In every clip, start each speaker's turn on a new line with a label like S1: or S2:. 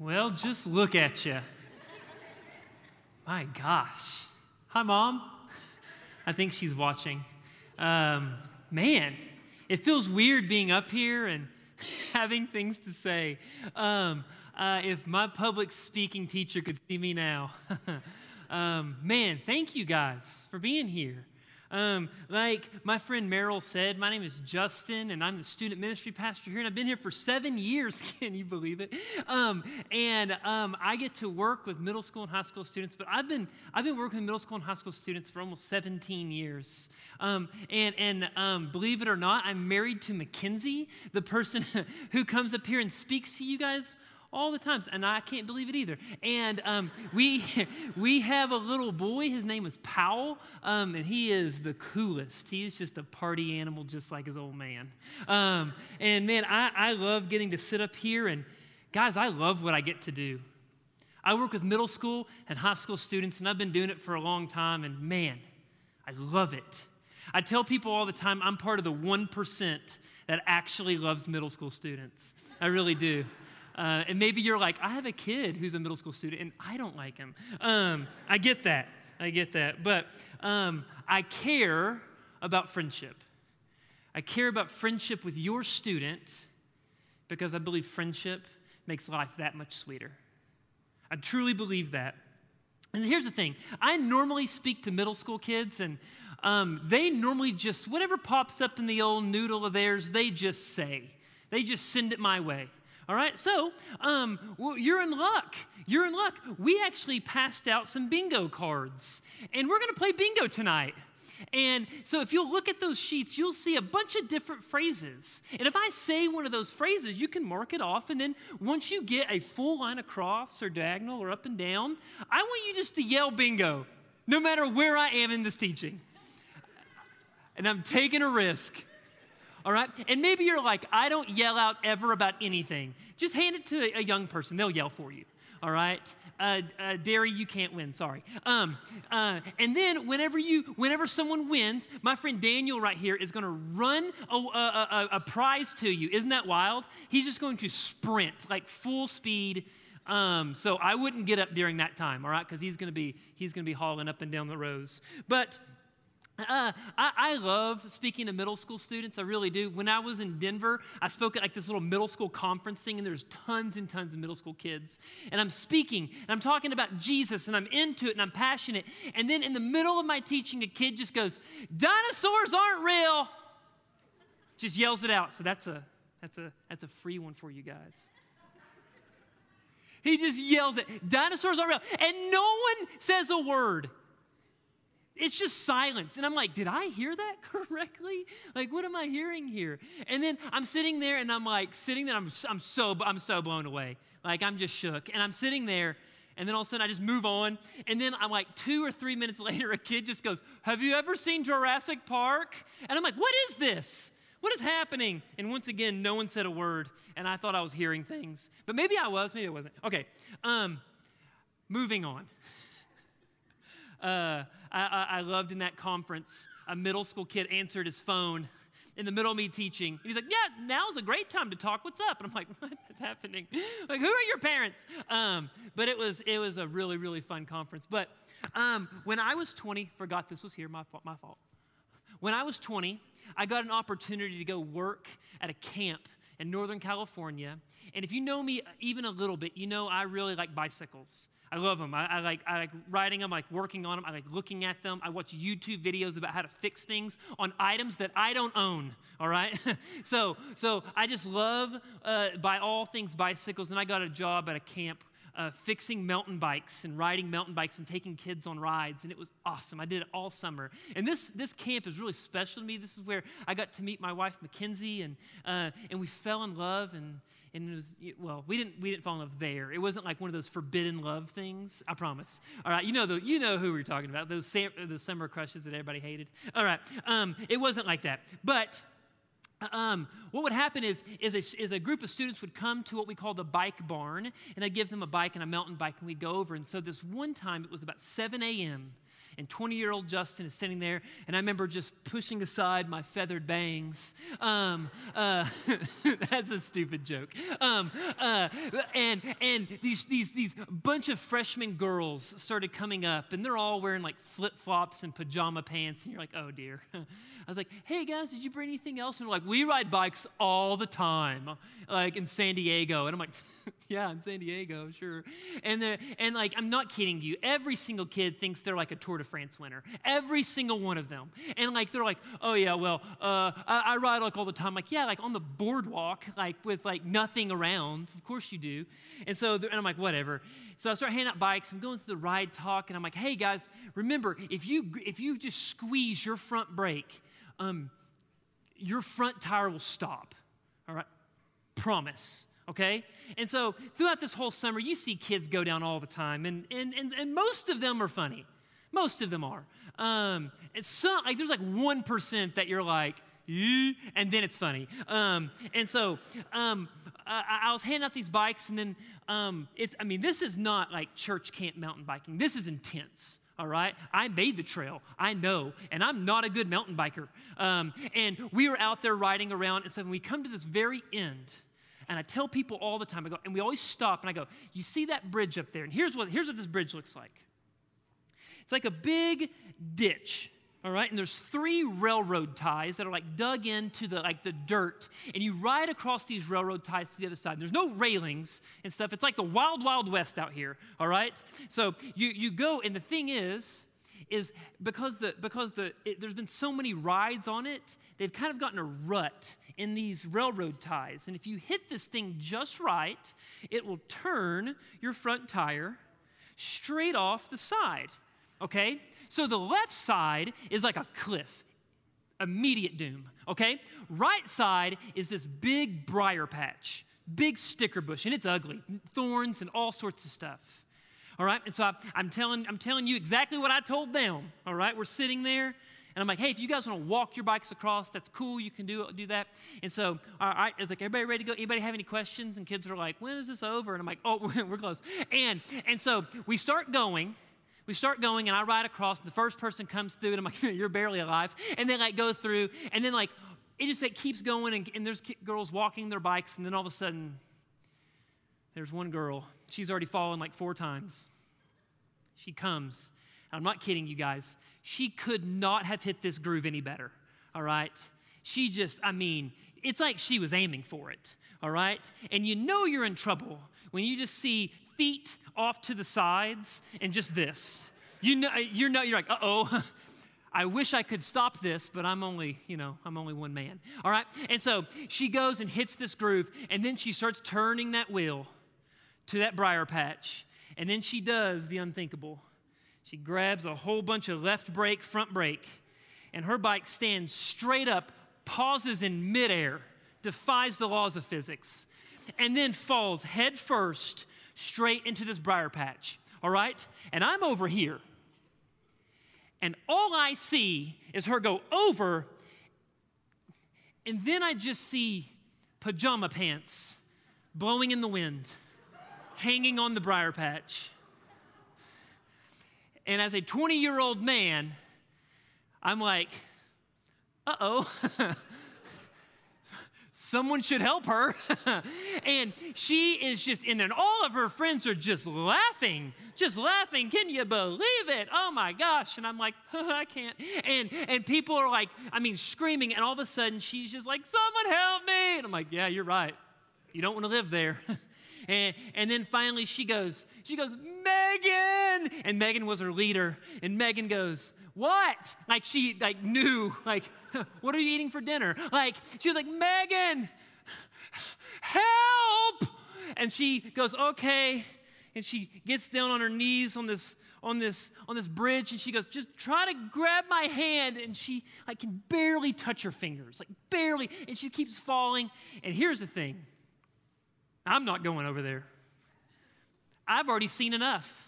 S1: Well, just look at you. My gosh. Hi, Mom. I think she's watching. Um, man, it feels weird being up here and having things to say. Um, uh, if my public speaking teacher could see me now. um, man, thank you guys for being here. Um, like my friend Merrill said, my name is Justin, and I'm the student ministry pastor here, and I've been here for seven years. Can you believe it? Um, and um, I get to work with middle school and high school students, but I've been I've been working with middle school and high school students for almost 17 years. Um, and and um, believe it or not, I'm married to Mackenzie, the person who comes up here and speaks to you guys all the times, and I can't believe it either. And um, we we have a little boy. His name is Powell, um, and he is the coolest. He is just a party animal, just like his old man. Um, and man, I, I love getting to sit up here, and guys, I love what I get to do. I work with middle school and high school students, and I've been doing it for a long time, and man, I love it. I tell people all the time I'm part of the 1% that actually loves middle school students. I really do. Uh, and maybe you're like, I have a kid who's a middle school student and I don't like him. Um, I get that. I get that. But um, I care about friendship. I care about friendship with your student because I believe friendship makes life that much sweeter. I truly believe that. And here's the thing I normally speak to middle school kids, and um, they normally just, whatever pops up in the old noodle of theirs, they just say. They just send it my way. All right, so um, well, you're in luck. You're in luck. We actually passed out some bingo cards, and we're going to play bingo tonight. And so, if you'll look at those sheets, you'll see a bunch of different phrases. And if I say one of those phrases, you can mark it off. And then, once you get a full line across or diagonal or up and down, I want you just to yell bingo, no matter where I am in this teaching. And I'm taking a risk all right? And maybe you're like, I don't yell out ever about anything. Just hand it to a young person, they'll yell for you. All right, uh, uh, you can't win. Sorry. Um, uh, and then whenever you, whenever someone wins, my friend Daniel right here is going to run a, a, a, a, prize to you. Isn't that wild? He's just going to sprint like full speed. Um, so I wouldn't get up during that time, all right? Because he's going to be he's going to be hauling up and down the rows. But uh, I, I, love speaking to middle school students. I really do. When I was in Denver, I spoke at like this little middle school conference thing, and there's tons and tons of middle school kids. And I'm speaking, and I'm talking about Jesus, and I'm into it, and I'm passionate. And then in the middle of my teaching, a kid just goes, "Dinosaurs aren't real." Just yells it out. So that's a that's a that's a free one for you guys. He just yells it, "Dinosaurs aren't real," and no one says a word it's just silence. And I'm like, did I hear that correctly? Like, what am I hearing here? And then I'm sitting there and I'm like, sitting there, I'm, I'm, so, I'm so blown away. Like, I'm just shook. And I'm sitting there, and then all of a sudden I just move on. And then I'm like, two or three minutes later, a kid just goes, Have you ever seen Jurassic Park? And I'm like, What is this? What is happening? And once again, no one said a word, and I thought I was hearing things. But maybe I was, maybe I wasn't. Okay, um, moving on. Uh, I, I, loved in that conference, a middle school kid answered his phone in the middle of me teaching. He's like, Yeah, now's a great time to talk. What's up? And I'm like, What is happening? Like, who are your parents? Um, but it was it was a really, really fun conference. But um, when I was 20, forgot this was here, my my fault. When I was 20, I got an opportunity to go work at a camp in Northern California. And if you know me even a little bit, you know I really like bicycles. I love them. I, I, like, I like riding them, I like working on them, I like looking at them. I watch YouTube videos about how to fix things on items that I don't own, all right? so, so I just love, uh, by all things, bicycles. And I got a job at a camp uh, fixing mountain bikes and riding mountain bikes and taking kids on rides, and it was awesome. I did it all summer. And this, this camp is really special to me. This is where I got to meet my wife, Mackenzie, and, uh, and we fell in love. And, and it was, well, we didn't, we didn't fall in love there. It wasn't like one of those forbidden love things, I promise. All right, you know, the, you know who we're talking about, those, sam- those summer crushes that everybody hated. All right, um, it wasn't like that. But um, what would happen is, is a, is, a, group of students would come to what we call the bike barn, and I'd give them a bike and a mountain bike, and we'd go over. And so this one time, it was about 7 a.m., and 20 year old Justin is sitting there, and I remember just pushing aside my feathered bangs. Um, uh, that's a stupid joke. Um, uh, and and these, these, these bunch of freshman girls started coming up, and they're all wearing like flip flops and pajama pants, and you're like, oh dear. I was like, hey guys, did you bring anything else? And they're like, we ride bikes all the time, like in San Diego. And I'm like, yeah, in San Diego, sure. And, and like, I'm not kidding you. Every single kid thinks they're like a Tour de France winner. Every single one of them. And like, they're like, oh yeah, well, uh, I, I ride like all the time. Like, yeah, like on the boardwalk, like with like nothing around. Of course you do. And so, and I'm like, whatever. So I start handing out bikes. I'm going through the ride talk, and I'm like, hey guys, remember, if you if you just squeeze your front brake, um, your front tire will stop. All right? Promise okay? And so throughout this whole summer, you see kids go down all the time, and, and, and, and most of them are funny. Most of them are. Um, some, like, there's like 1% that you're like, and then it's funny. Um, and so um, I, I, was handing out these bikes, and then um, it's, I mean, this is not like church camp mountain biking. This is intense. All right, I made the trail. I know, and I'm not a good mountain biker. Um, and we were out there riding around, and so when we come to this very end, and I tell people all the time, I go, and we always stop and I go, you see that bridge up there? And here's what, here's what this bridge looks like. It's like a big ditch, all right? And there's three railroad ties that are like dug into the like the dirt. And you ride across these railroad ties to the other side. There's no railings and stuff. It's like the wild, wild west out here, all right? So you, you go, and the thing is, is because the because the it, there's been so many rides on it, they've kind of gotten a rut in these railroad ties. And if you hit this thing just right, it will turn your front tire straight off the side. Okay? So the left side is like a cliff, immediate doom. Okay? Right side is this big briar patch, big sticker bush, and it's ugly, thorns and all sorts of stuff. All right? And so I, am telling, I'm telling you exactly what I told them. All right? We're sitting there. And I'm like, hey, if you guys want to walk your bikes across, that's cool. You can do do that. And so, all right, it's like, everybody ready to go? Anybody have any questions? And kids are like, when is this over? And I'm like, oh, we're close. And and so we start going. We start going, and I ride across, and the first person comes through, and I'm like, you're barely alive. And then like go through, and then like it just like keeps going, and, and there's girls walking their bikes, and then all of a sudden, there's one girl. She's already fallen like four times. She comes. I'm not kidding you guys. She could not have hit this groove any better. All right? She just, I mean, it's like she was aiming for it. All right? And you know you're in trouble when you just see feet off to the sides and just this. You know, you know, you're like, uh oh. I wish I could stop this, but I'm only, you know, I'm only one man. All right? And so she goes and hits this groove, and then she starts turning that wheel to that briar patch. And then she does the unthinkable. She grabs a whole bunch of left brake, front brake, and her bike stands straight up, pauses in midair, defies the laws of physics, and then falls head first straight into this briar patch. All right? And I'm over here. And all I see is her go over, and then I just see pajama pants blowing in the wind, hanging on the briar patch. And as a 20 year old man, I'm like, uh oh. Someone should help her. and she is just, and then all of her friends are just laughing, just laughing. Can you believe it? Oh my gosh. And I'm like, I can't. And and people are like, I mean, screaming, and all of a sudden she's just like, someone help me. And I'm like, yeah, you're right. You don't want to live there. And, and then finally she goes, she goes, Megan! And Megan was her leader. And Megan goes, what? Like she like knew, like, what are you eating for dinner? Like she was like, Megan, help! And she goes, okay. And she gets down on her knees on this on this on this bridge and she goes just try to grab my hand and she like can barely touch her fingers like barely and she keeps falling and here's the thing I'm not going over there. I've already seen enough.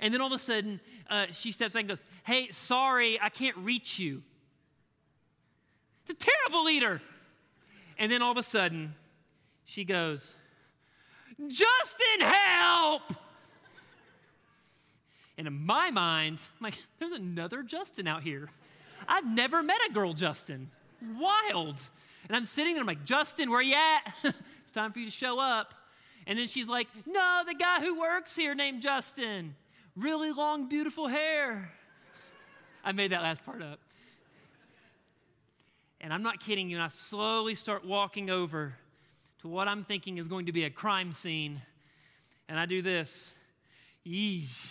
S1: And then all of a sudden, uh, she steps in and goes, Hey, sorry, I can't reach you. It's a terrible leader. And then all of a sudden, she goes, Justin, help! And in my mind, I'm like, there's another Justin out here. I've never met a girl Justin. Wild. And I'm sitting there, I'm like, Justin, where are you at? it's time for you to show up. And then she's like, No, the guy who works here named Justin. Really long, beautiful hair. I made that last part up. And I'm not kidding you. And I slowly start walking over to what I'm thinking is going to be a crime scene. And I do this. Yeesh.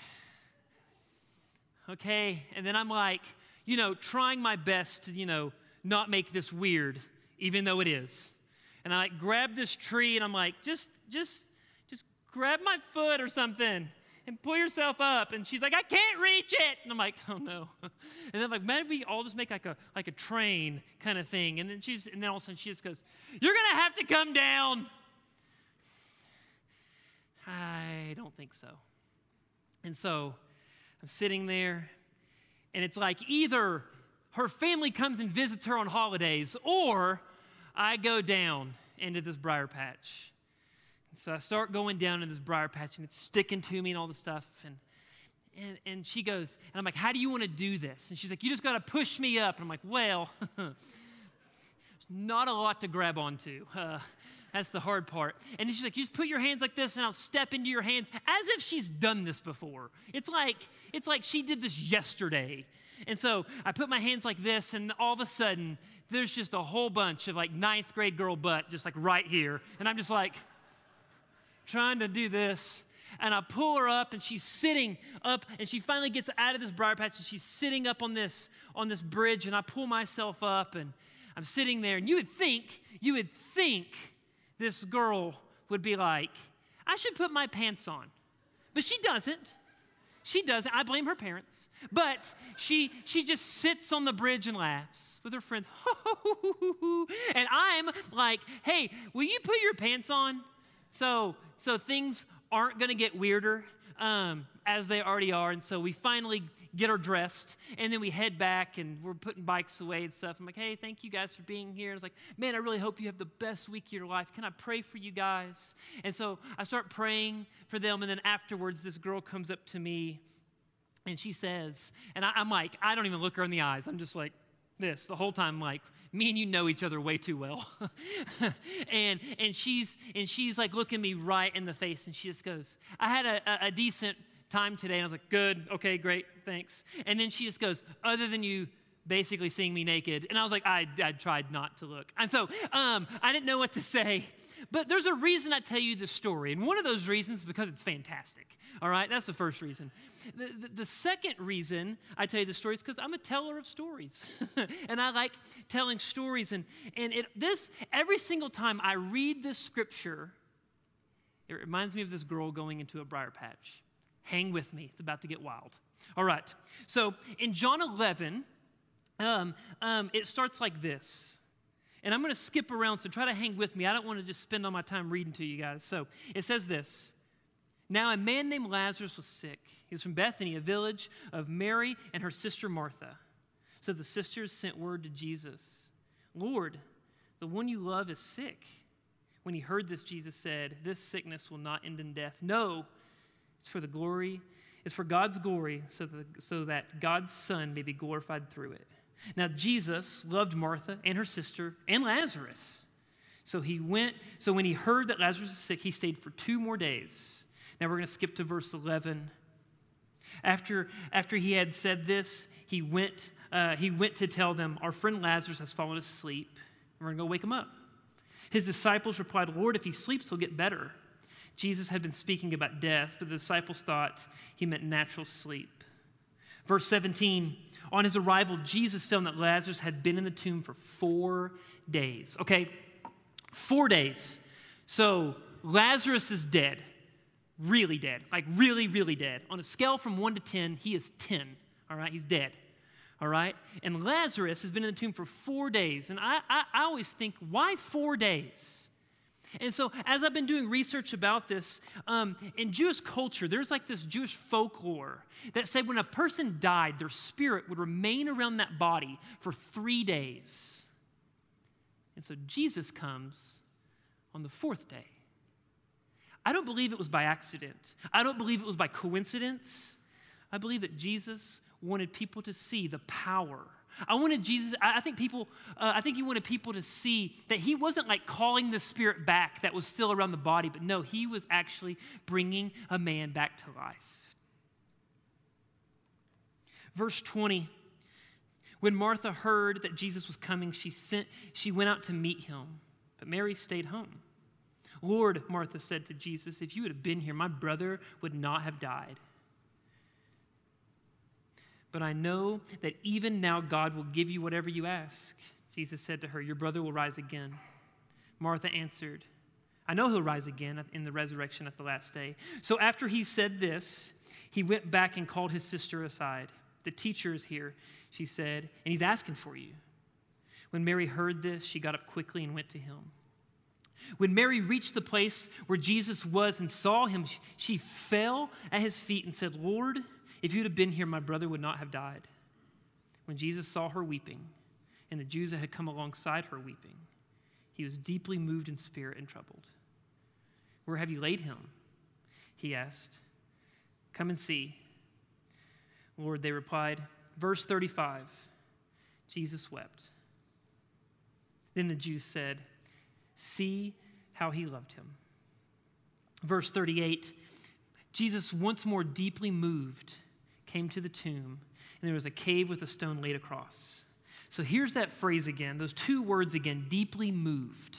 S1: Okay. And then I'm like, you know, trying my best to, you know, not make this weird, even though it is. And I like grab this tree and I'm like, just, just, just grab my foot or something and pull yourself up. And she's like, I can't reach it. And I'm like, oh no. And then like, maybe we all just make like a like a train kind of thing. And then she's and then all of a sudden she just goes, You're gonna have to come down. I don't think so. And so I'm sitting there, and it's like either her family comes and visits her on holidays, or I go down into this briar patch. So I start going down in this briar patch and it's sticking to me and all the stuff. And, and, and she goes, and I'm like, How do you want to do this? And she's like, You just got to push me up. And I'm like, Well, there's not a lot to grab onto. Uh, that's the hard part. And she's like, You just put your hands like this and I'll step into your hands as if she's done this before. It's like, it's like she did this yesterday. And so I put my hands like this, and all of a sudden, there's just a whole bunch of like ninth grade girl butt just like right here. And I'm just like, trying to do this. And I pull her up, and she's sitting up, and she finally gets out of this briar patch, and she's sitting up on this on this bridge. And I pull myself up, and I'm sitting there. And you would think, you would think, this girl would be like, I should put my pants on, but she doesn't. She doesn't. I blame her parents. But she she just sits on the bridge and laughs with her friends. and I'm like, hey, will you put your pants on? So so things aren't going to get weirder um, as they already are. And so we finally get her dressed, and then we head back, and we're putting bikes away and stuff. I'm like, hey, thank you guys for being here. And it's like, man, I really hope you have the best week of your life. Can I pray for you guys? And so I start praying for them, and then afterwards, this girl comes up to me, and she says, and I, I'm like, I don't even look her in the eyes. I'm just like, this the whole time like me and you know each other way too well. And and she's and she's like looking me right in the face and she just goes i had a, a, a decent time today. And i was like good. Okay great. Thanks. And then she just goes other than you basically seeing me naked and i was like i, I tried not to look and so um, i didn't know what to say but there's a reason i tell you this story and one of those reasons is because it's fantastic all right, that's the first reason. The, the, the second reason I tell you the story is because I'm a teller of stories, and I like telling stories. And and it this every single time I read this scripture, it reminds me of this girl going into a briar patch. Hang with me; it's about to get wild. All right. So in John 11, um, um, it starts like this. And I'm going to skip around, so try to hang with me. I don't want to just spend all my time reading to you guys. So it says this now, a man named Lazarus was sick. He was from Bethany, a village of Mary and her sister Martha. So the sisters sent word to Jesus Lord, the one you love is sick. When he heard this, Jesus said, This sickness will not end in death. No, it's for the glory, it's for God's glory, so that, so that God's Son may be glorified through it. Now, Jesus loved Martha and her sister and Lazarus. So he went, so when he heard that Lazarus was sick, he stayed for two more days. Now we're going to skip to verse 11. After, after he had said this, he went, uh, he went to tell them, Our friend Lazarus has fallen asleep. We're going to go wake him up. His disciples replied, Lord, if he sleeps, he'll get better. Jesus had been speaking about death, but the disciples thought he meant natural sleep. Verse 17 On his arrival, Jesus found that Lazarus had been in the tomb for four days. Okay, four days. So Lazarus is dead really dead, like really, really dead. On a scale from one to 10, he is 10, all right? He's dead, all right? And Lazarus has been in the tomb for four days. And I, I, I always think, why four days? And so, as I've been doing research about this, um, in Jewish culture, there's like this Jewish folklore that said when a person died, their spirit would remain around that body for three days. And so, Jesus comes on the fourth day. I don't believe it was by accident. I don't believe it was by coincidence. I believe that Jesus wanted people to see the power. I wanted Jesus, I think people, uh, I think he wanted people to see that he wasn't like calling the spirit back that was still around the body, but no, he was actually bringing a man back to life. Verse 20 when Martha heard that Jesus was coming, she, sent, she went out to meet him, but Mary stayed home. Lord, Martha said to Jesus, if you had been here, my brother would not have died. But I know that even now God will give you whatever you ask. Jesus said to her, Your brother will rise again. Martha answered, I know he'll rise again in the resurrection at the last day. So after he said this, he went back and called his sister aside. The teacher is here she said, and he's asking for you. When Mary heard this, she got up quickly and went to him. When Mary reached the place where Jesus was and saw him, she fell at his feet and said, Lord, if you'd have been here, my brother would not have died. When Jesus saw her weeping, and the Jews that had come alongside her weeping, he was deeply moved in spirit and troubled. Where have you laid him? He asked. Come and see. Lord, they replied, Verse 35 Jesus wept. Then the Jews said, See how he loved him. Verse 38 Jesus, once more deeply moved, came to the tomb, and there was a cave with a stone laid across. So here's that phrase again, those two words again, deeply moved.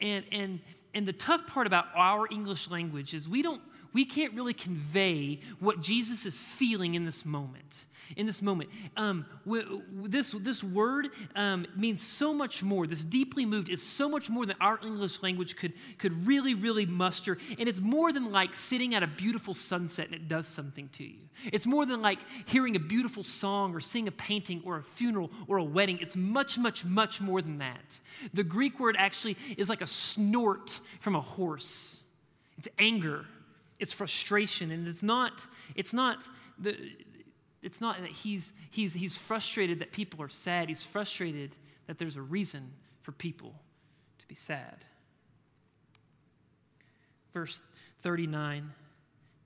S1: And, and, and the tough part about our English language is we don't we can't really convey what Jesus is feeling in this moment. In this moment, um, this, this word um, means so much more. This deeply moved is so much more than our English language could, could really, really muster. And it's more than like sitting at a beautiful sunset and it does something to you. It's more than like hearing a beautiful song or seeing a painting or a funeral or a wedding. It's much, much, much more than that. The Greek word actually is like a snort from a horse, it's anger it's frustration and it's not it's not the it's not that he's he's he's frustrated that people are sad. He's frustrated that there's a reason for people to be sad. Verse 39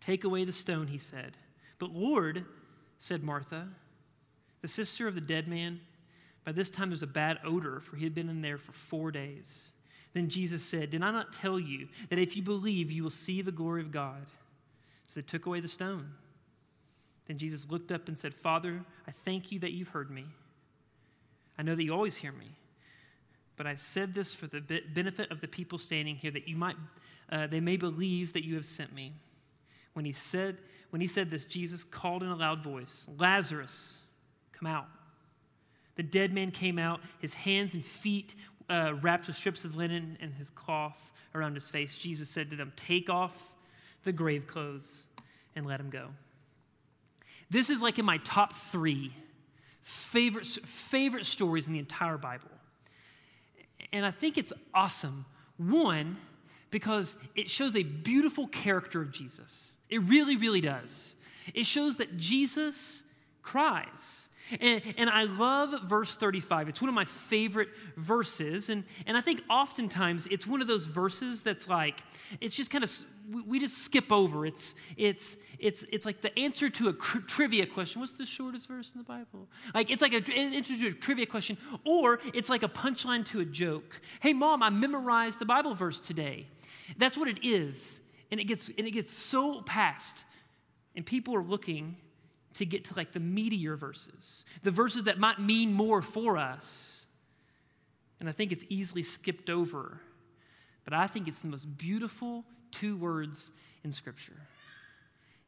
S1: take away the stone he said. But lord said martha the sister of the dead man by this time there's a bad odor for he had been in there for four days then Jesus said, Did I not tell you that if you believe, you will see the glory of God? So they took away the stone. Then Jesus looked up and said, Father, I thank you that you've heard me. I know that you always hear me. But I said this for the benefit of the people standing here, that you might, uh, they may believe that you have sent me. When he said, when he said this, Jesus called in a loud voice, Lazarus, come out. The dead man came out, his hands and feet uh, wrapped with strips of linen and his cloth around his face. Jesus said to them, Take off the grave clothes and let him go. This is like in my top three favorite, favorite stories in the entire Bible. And I think it's awesome. One, because it shows a beautiful character of Jesus. It really, really does. It shows that Jesus cries. And, and I love verse 35. It's one of my favorite verses. And, and I think oftentimes it's one of those verses that's like, it's just kind of, we just skip over. It's, it's, it's, it's like the answer to a cr- trivia question. What's the shortest verse in the Bible? Like, it's like an answer to a trivia question, or it's like a punchline to a joke. Hey, mom, I memorized the Bible verse today. That's what it is. And it gets, and it gets so past. And people are looking to get to like the meatier verses, the verses that might mean more for us. And I think it's easily skipped over. But I think it's the most beautiful two words in Scripture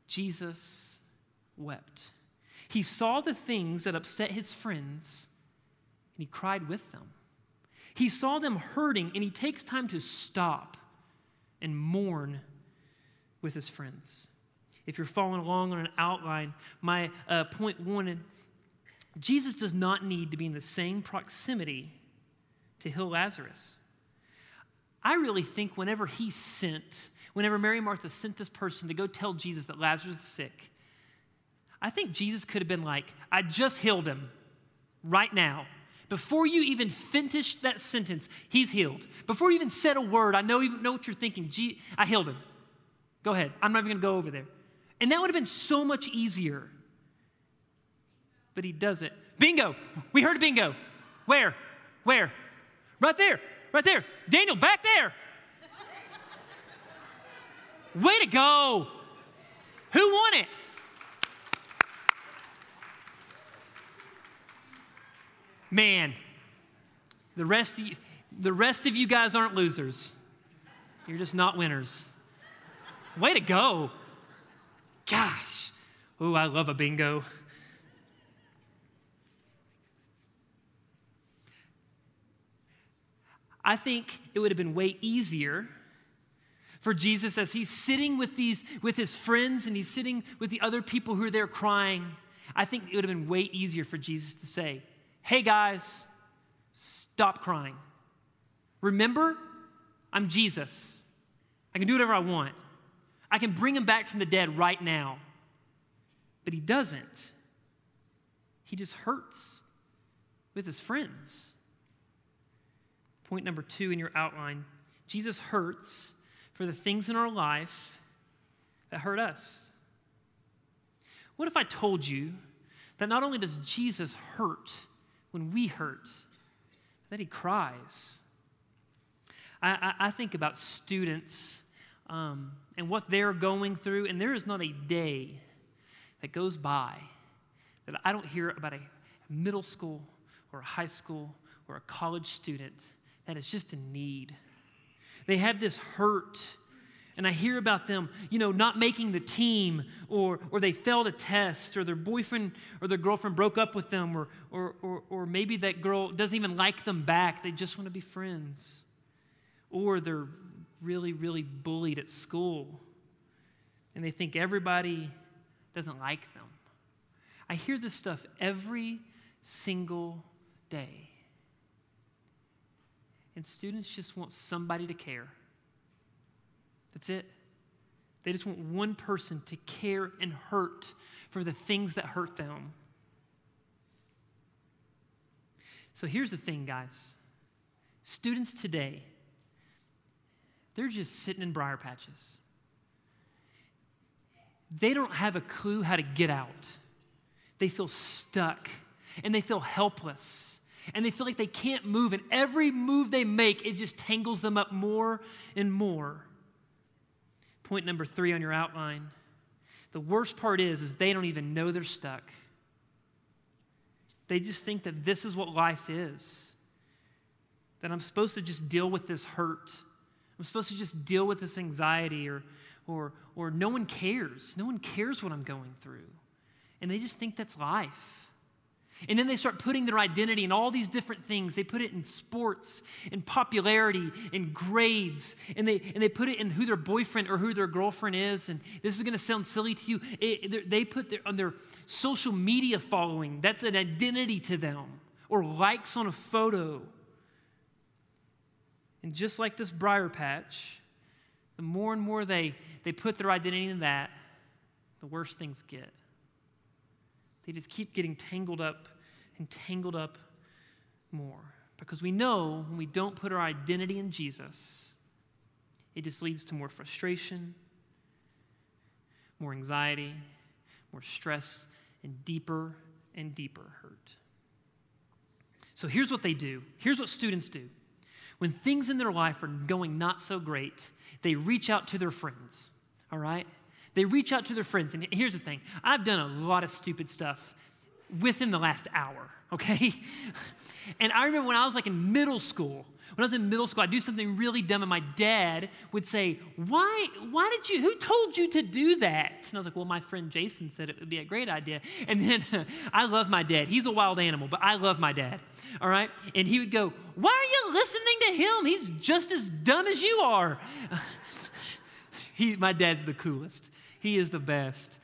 S1: Jesus wept. He saw the things that upset his friends, and he cried with them. He saw them hurting, and he takes time to stop and mourn with his friends if you're following along on an outline, my uh, point one Jesus does not need to be in the same proximity to heal Lazarus. I really think whenever he sent, whenever Mary Martha sent this person to go tell Jesus that Lazarus is sick, I think Jesus could have been like, I just healed him right now. Before you even finished that sentence, he's healed. Before you even said a word, I know, even know what you're thinking. I healed him. Go ahead. I'm not even going to go over there. And that would have been so much easier. but he doesn't. Bingo! We heard a bingo. Where? Where? Right there. Right there. Daniel, back there. Way to go. Who won it? Man, the rest of you, the rest of you guys aren't losers. You're just not winners. Way to go. Gosh. Oh, I love a bingo. I think it would have been way easier for Jesus as he's sitting with these with his friends and he's sitting with the other people who are there crying. I think it would have been way easier for Jesus to say, "Hey guys, stop crying. Remember, I'm Jesus. I can do whatever I want. I can bring him back from the dead right now." But he doesn't. He just hurts with his friends. Point number two in your outline Jesus hurts for the things in our life that hurt us. What if I told you that not only does Jesus hurt when we hurt, that he cries? I, I, I think about students um, and what they're going through, and there is not a day that goes by that I don't hear about a middle school or a high school or a college student that is just in need. They have this hurt. And I hear about them, you know, not making the team, or, or they failed a test, or their boyfriend or their girlfriend broke up with them, or, or, or, or maybe that girl doesn't even like them back. They just want to be friends. Or they're really, really bullied at school, and they think everybody doesn't like them. I hear this stuff every single day. And students just want somebody to care. That's it. They just want one person to care and hurt for the things that hurt them. So here's the thing, guys. Students today, they're just sitting in briar patches. They don't have a clue how to get out. They feel stuck and they feel helpless and they feel like they can't move. And every move they make, it just tangles them up more and more. Point number three on your outline. The worst part is, is they don't even know they're stuck. They just think that this is what life is. That I'm supposed to just deal with this hurt. I'm supposed to just deal with this anxiety or, or, or no one cares. No one cares what I'm going through. And they just think that's life. And then they start putting their identity in all these different things. They put it in sports, in popularity, in grades, and they, and they put it in who their boyfriend or who their girlfriend is. And this is going to sound silly to you. It, they put their, on their social media following, that's an identity to them, or likes on a photo. And just like this briar patch, the more and more they, they put their identity in that, the worse things get. They just keep getting tangled up and tangled up more. Because we know when we don't put our identity in Jesus, it just leads to more frustration, more anxiety, more stress, and deeper and deeper hurt. So here's what they do. Here's what students do. When things in their life are going not so great, they reach out to their friends, all right? They reach out to their friends. And here's the thing I've done a lot of stupid stuff within the last hour, okay? And I remember when I was like in middle school, when I was in middle school, I'd do something really dumb, and my dad would say, Why, why did you, who told you to do that? And I was like, Well, my friend Jason said it would be a great idea. And then I love my dad. He's a wild animal, but I love my dad, all right? And he would go, Why are you listening to him? He's just as dumb as you are. he, my dad's the coolest. He is the best.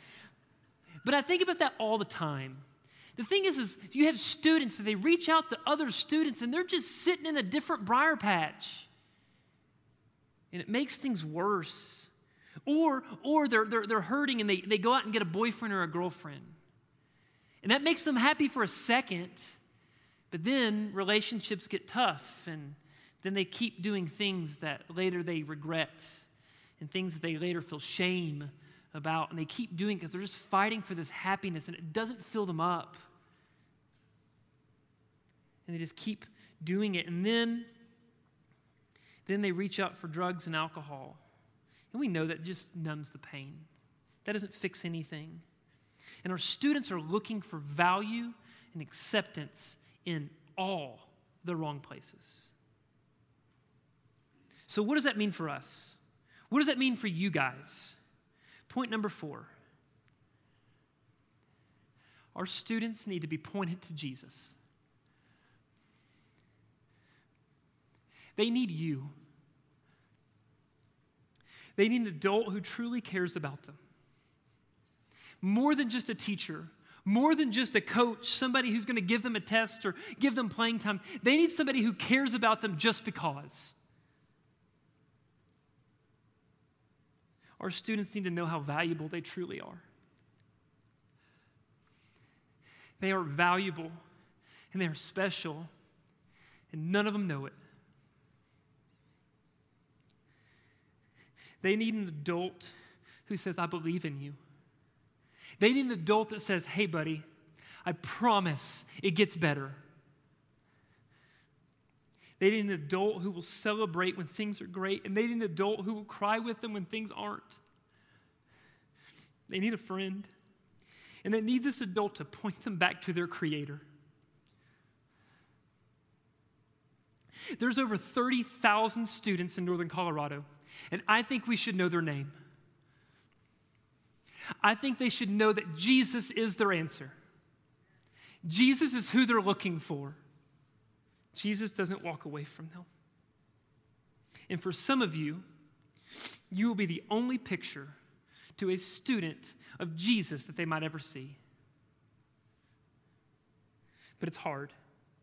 S1: But I think about that all the time. The thing is, is you have students that they reach out to other students and they're just sitting in a different briar patch. And it makes things worse. Or, or they're, they're, they're hurting and they, they go out and get a boyfriend or a girlfriend. And that makes them happy for a second, but then relationships get tough and then they keep doing things that later they regret and things that they later feel shame about, and they keep doing because they're just fighting for this happiness, and it doesn't fill them up. And they just keep doing it. And then, then they reach out for drugs and alcohol. And we know that just numbs the pain. That doesn't fix anything. And our students are looking for value and acceptance in all the wrong places. So, what does that mean for us? What does that mean for you guys? Point number four our students need to be pointed to Jesus. They need you. They need an adult who truly cares about them. More than just a teacher, more than just a coach, somebody who's going to give them a test or give them playing time. They need somebody who cares about them just because. Our students need to know how valuable they truly are. They are valuable and they are special, and none of them know it. They need an adult who says, I believe in you. They need an adult that says, Hey, buddy, I promise it gets better. They need an adult who will celebrate when things are great, and they need an adult who will cry with them when things aren't. They need a friend, and they need this adult to point them back to their Creator. There's over 30,000 students in Northern Colorado, and I think we should know their name. I think they should know that Jesus is their answer. Jesus is who they're looking for. Jesus doesn't walk away from them. And for some of you, you will be the only picture to a student of Jesus that they might ever see. But it's hard.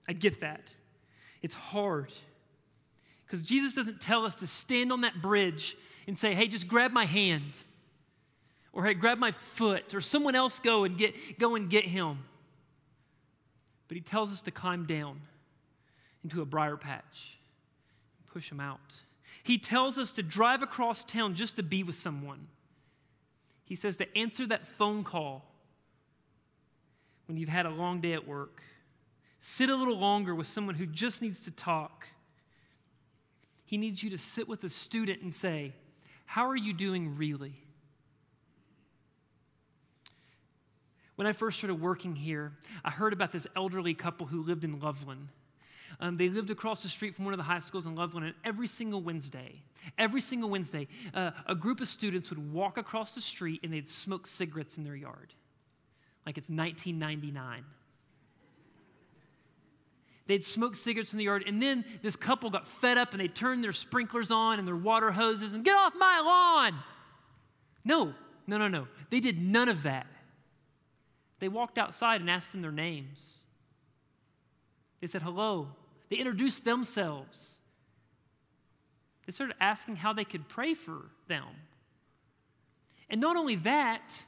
S1: I get that. It's hard. Because Jesus doesn't tell us to stand on that bridge and say, hey, just grab my hand. Or hey, grab my foot. Or someone else go and get, go and get him. But he tells us to climb down into a briar patch and push him out. He tells us to drive across town just to be with someone. He says to answer that phone call when you've had a long day at work. Sit a little longer with someone who just needs to talk. He needs you to sit with a student and say, How are you doing really? When I first started working here, I heard about this elderly couple who lived in Loveland. Um, they lived across the street from one of the high schools in Loveland, and every single Wednesday, every single Wednesday, uh, a group of students would walk across the street and they'd smoke cigarettes in their yard, like it's 1999. They'd smoke cigarettes in the yard, and then this couple got fed up and they turned their sprinklers on and their water hoses and get off my lawn. No, no, no, no. They did none of that. They walked outside and asked them their names. They said hello. They introduced themselves. They started asking how they could pray for them. And not only that,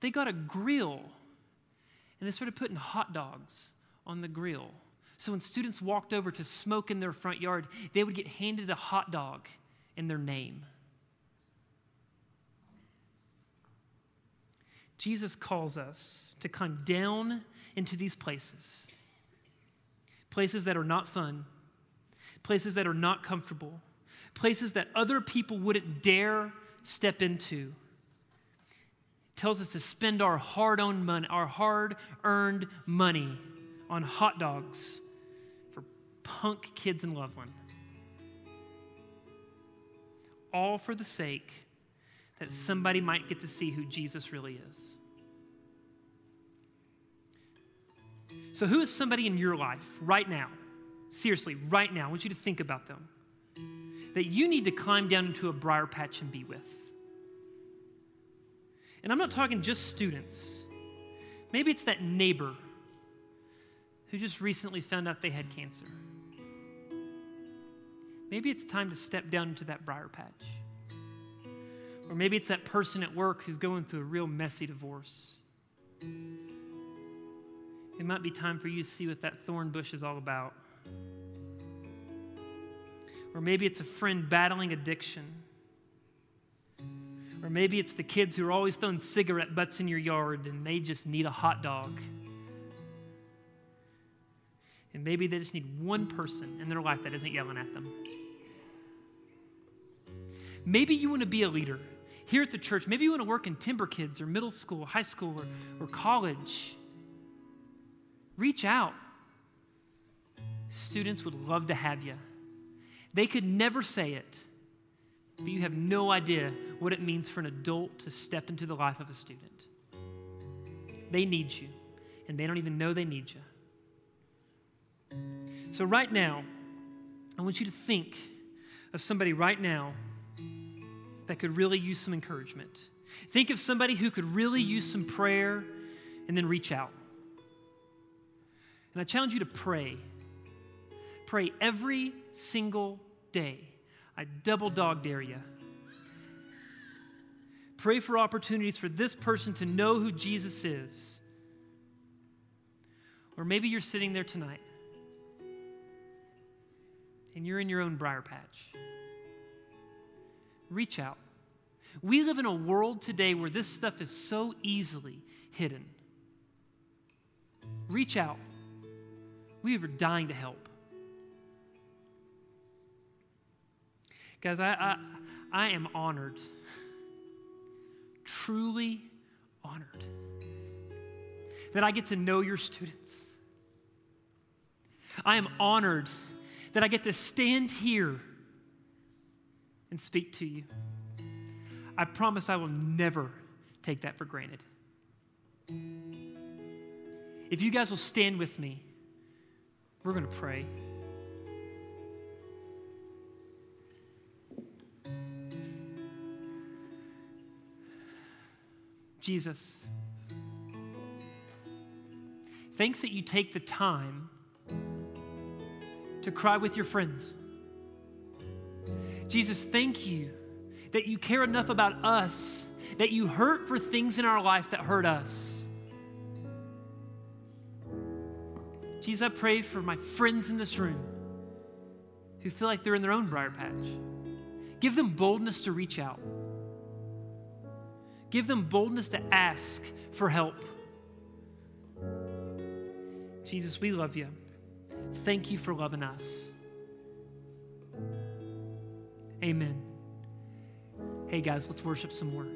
S1: they got a grill and they started putting hot dogs on the grill. So when students walked over to smoke in their front yard, they would get handed a hot dog in their name. Jesus calls us to come down into these places places that are not fun, places that are not comfortable, places that other people wouldn't dare step into. Tells us to spend our hard-earned money on hot dogs punk kids in Loveland. All for the sake that somebody might get to see who Jesus really is. So, who is somebody in your life right now? Seriously, right now, I want you to think about them. That you need to climb down into a briar patch and be with. And I'm not talking just students. Maybe it's that neighbor who just recently found out they had cancer. Maybe it's time to step down into that briar patch. Or maybe it's that person at work who's going through a real messy divorce. It might be time for you to see what that thorn bush is all about. Or maybe it's a friend battling addiction. Or maybe it's the kids who are always throwing cigarette butts in your yard and they just need a hot dog. And maybe they just need one person in their life that isn't yelling at them. Maybe you want to be a leader here at the church. Maybe you want to work in Timber Kids or middle school, high school, or, or college. Reach out. Students would love to have you. They could never say it, but you have no idea what it means for an adult to step into the life of a student. They need you, and they don't even know they need you. So, right now, I want you to think of somebody right now that could really use some encouragement. Think of somebody who could really use some prayer and then reach out. And I challenge you to pray. Pray every single day. I double dog dare you. Pray for opportunities for this person to know who Jesus is. Or maybe you're sitting there tonight and you're in your own briar patch. Reach out. We live in a world today where this stuff is so easily hidden. Reach out. We are dying to help. Guys, I, I, I am honored, truly honored, that I get to know your students. I am honored that I get to stand here and speak to you. I promise I will never take that for granted. If you guys will stand with me, we're going to pray. Jesus, thanks that you take the time to cry with your friends. Jesus, thank you that you care enough about us that you hurt for things in our life that hurt us. Jesus, I pray for my friends in this room who feel like they're in their own briar patch. Give them boldness to reach out. Give them boldness to ask for help. Jesus, we love you. Thank you for loving us. Amen. Hey, guys, let's worship some more.